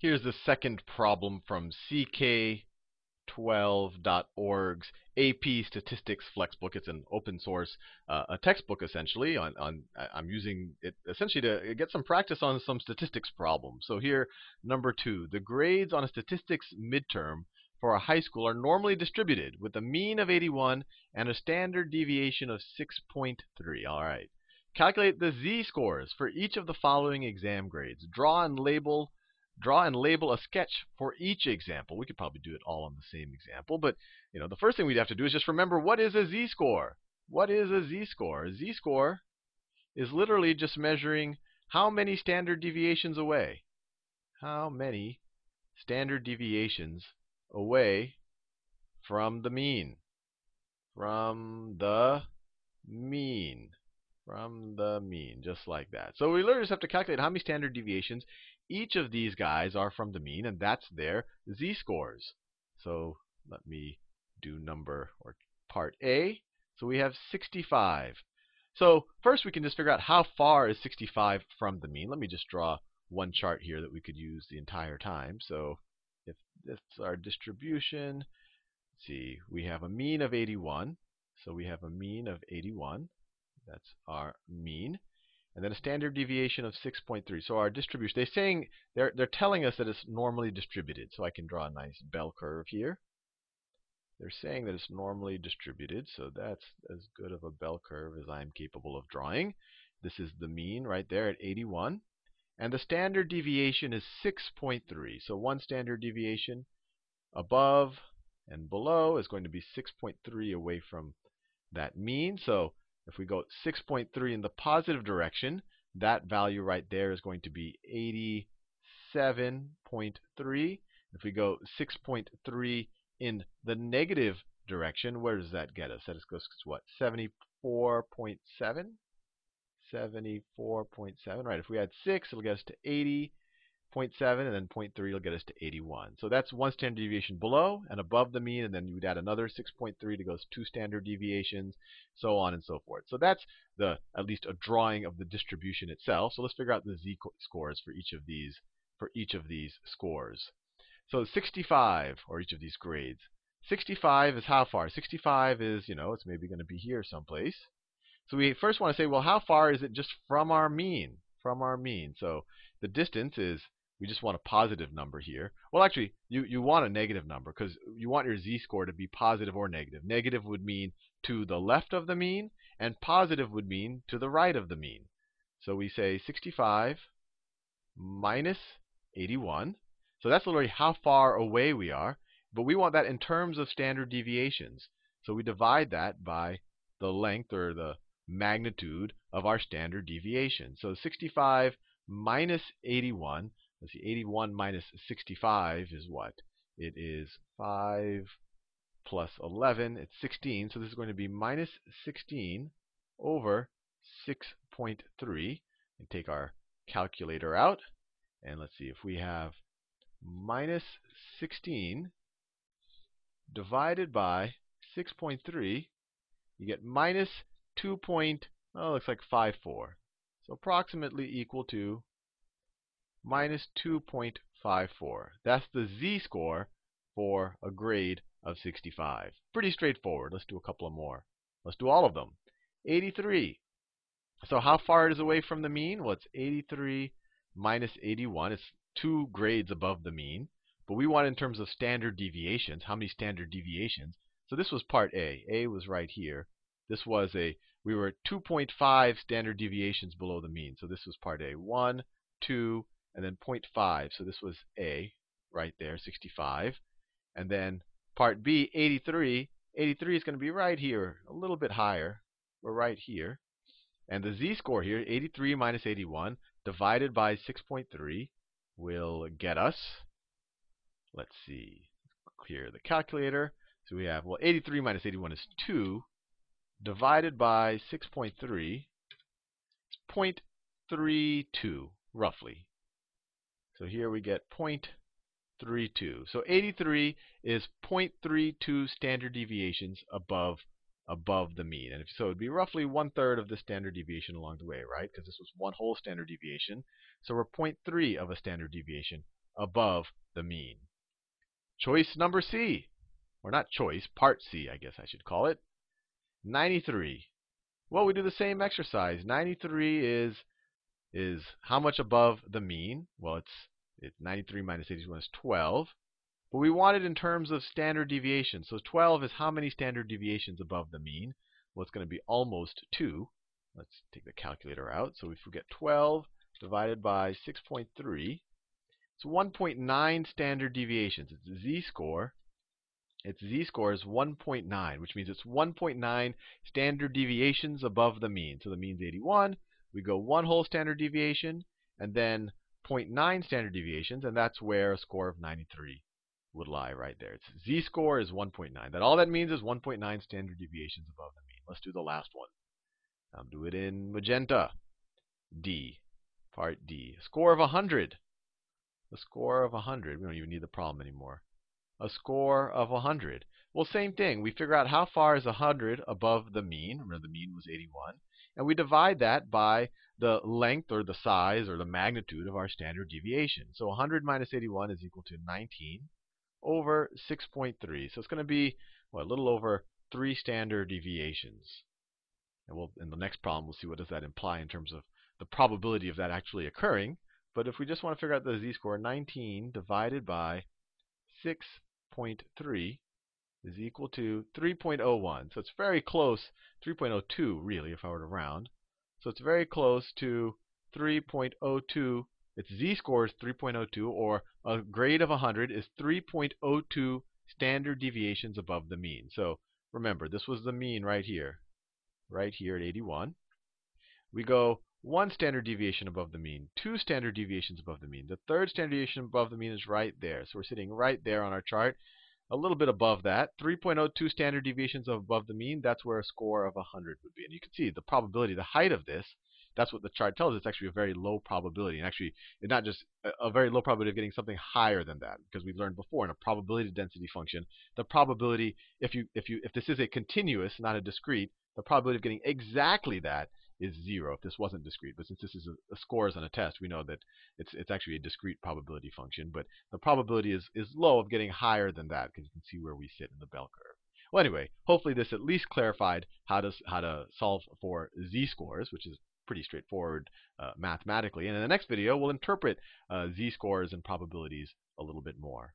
Here's the second problem from CK12.org's AP Statistics Flexbook. It's an open source uh, a textbook essentially. On, on I'm using it essentially to get some practice on some statistics problems. So here, number two, the grades on a statistics midterm for a high school are normally distributed with a mean of 81 and a standard deviation of 6.3. All right. Calculate the z-scores for each of the following exam grades. Draw and label draw and label a sketch for each example. We could probably do it all on the same example, but you know, the first thing we'd have to do is just remember what is a z-score? What is a z-score? A z-score is literally just measuring how many standard deviations away. How many standard deviations away from the mean? From the mean from the mean, just like that. So we literally just have to calculate how many standard deviations each of these guys are from the mean, and that's their z-scores. So let me do number or part A. So we have 65. So first we can just figure out how far is 65 from the mean. Let me just draw one chart here that we could use the entire time. So if that's our distribution, see, we have a mean of 81. So we have a mean of 81. That's our mean. And then a standard deviation of 6.3. So our distribution, they're saying they're they're telling us that it's normally distributed. So I can draw a nice bell curve here. They're saying that it's normally distributed, so that's as good of a bell curve as I'm capable of drawing. This is the mean right there at 81. And the standard deviation is 6.3. So one standard deviation above and below is going to be 6.3 away from that mean. So if we go 6.3 in the positive direction, that value right there is going to be 87.3. If we go 6.3 in the negative direction, where does that get us? That goes to what? 74.7? 74.7. Right, if we add 6, it'll get us to 80. 0.7 and then 0.3 will get us to 81. So that's one standard deviation below and above the mean, and then you would add another 6.3 to go two standard deviations, so on and so forth. So that's the at least a drawing of the distribution itself. So let's figure out the z-scores for each of these for each of these scores. So 65 or each of these grades. 65 is how far? 65 is, you know, it's maybe going to be here someplace. So we first want to say, well, how far is it just from our mean? From our mean. So the distance is we just want a positive number here. Well, actually, you, you want a negative number because you want your z-score to be positive or negative. Negative would mean to the left of the mean, and positive would mean to the right of the mean. So we say 65 minus 81. So that's literally how far away we are. But we want that in terms of standard deviations. So we divide that by the length or the magnitude of our standard deviation. So 65 minus 81 Let's see, 81 minus 65 is what? It is 5 plus 11. It's 16. So this is going to be minus 16 over 6.3. And take our calculator out. And let's see if we have minus 16 divided by 6.3, you get minus 2. Point, oh, looks like 54. So approximately equal to minus 2.54. That's the z-score for a grade of 65. Pretty straightforward. Let's do a couple of more. Let's do all of them. 83. So how far it is away from the mean? Well, it's 83 minus 81. It's two grades above the mean. But we want in terms of standard deviations. How many standard deviations? So this was part A. A was right here. This was a, we were 2.5 standard deviations below the mean. So this was part A. 1, 2, and then 0.5. So this was A right there, 65. And then part B, 83. 83 is going to be right here, a little bit higher. We're right here. And the z-score here, 83 minus 81, divided by 6.3, will get us, let's see, clear the calculator. So we have, well, 83 minus 81 is 2, divided by 6.3 is 0.32, roughly. So here we get 0.32. So 83 is 0.32 standard deviations above above the mean. And if, so it would be roughly one third of the standard deviation along the way, right? Because this was one whole standard deviation. So we're 0.3 of a standard deviation above the mean. Choice number C, or not choice, part C, I guess I should call it. 93. Well, we do the same exercise. 93 is is how much above the mean? Well, it's, it's 93 minus 81 is 12. But we want it in terms of standard deviation. So 12 is how many standard deviations above the mean? Well, it's going to be almost 2. Let's take the calculator out. So if we get 12 divided by 6.3, it's 1.9 standard deviations. It's a z-score. Its z-score is 1.9, which means it's 1.9 standard deviations above the mean. So the mean's 81. We go one whole standard deviation, and then 0.9 standard deviations, and that's where a score of 93 would lie right there. Its z-score is 1.9. That all that means is 1.9 standard deviations above the mean. Let's do the last one. I'll do it in magenta. D, part D. A score of 100. A score of 100. We don't even need the problem anymore. A score of 100. Well, same thing. We figure out how far is 100 above the mean. Remember, the mean was 81. And we divide that by the length or the size or the magnitude of our standard deviation. So 100 minus 81 is equal to 19 over 6.3. So it's going to be what, a little over 3 standard deviations. And we'll, in the next problem, we'll see what does that imply in terms of the probability of that actually occurring. But if we just want to figure out the z-score, 19 divided by 6.3 is equal to 3.01. So it's very close, 3.02 really, if I were to round. So it's very close to 3.02. Its z-score is 3.02, or a grade of 100 is 3.02 standard deviations above the mean. So remember, this was the mean right here right here at 81. We go one standard deviation above the mean, two standard deviations above the mean. The third standard deviation above the mean is right there. So we're sitting right there on our chart, a little bit above that. 3.02 standard deviations above the mean, that's where a score of 100 would be. And you can see the probability, the height of this, that's what the chart tells us. It's actually a very low probability. And actually, it's not just a, very low probability of getting something higher than that. Because we learned before in a probability density function, the probability, if you if you if this is a continuous, not a discrete, the probability of getting exactly that is zero if this wasn't discrete. But since this is a, a scores on a test, we know that it's it's actually a discrete probability function. But the probability is is low of getting higher than that because you can see where we sit in the bell curve. Well, anyway, hopefully this at least clarified how to how to solve for z-scores, which is pretty straightforward uh, mathematically. And in the next video, we'll interpret uh, z-scores and probabilities a little bit more.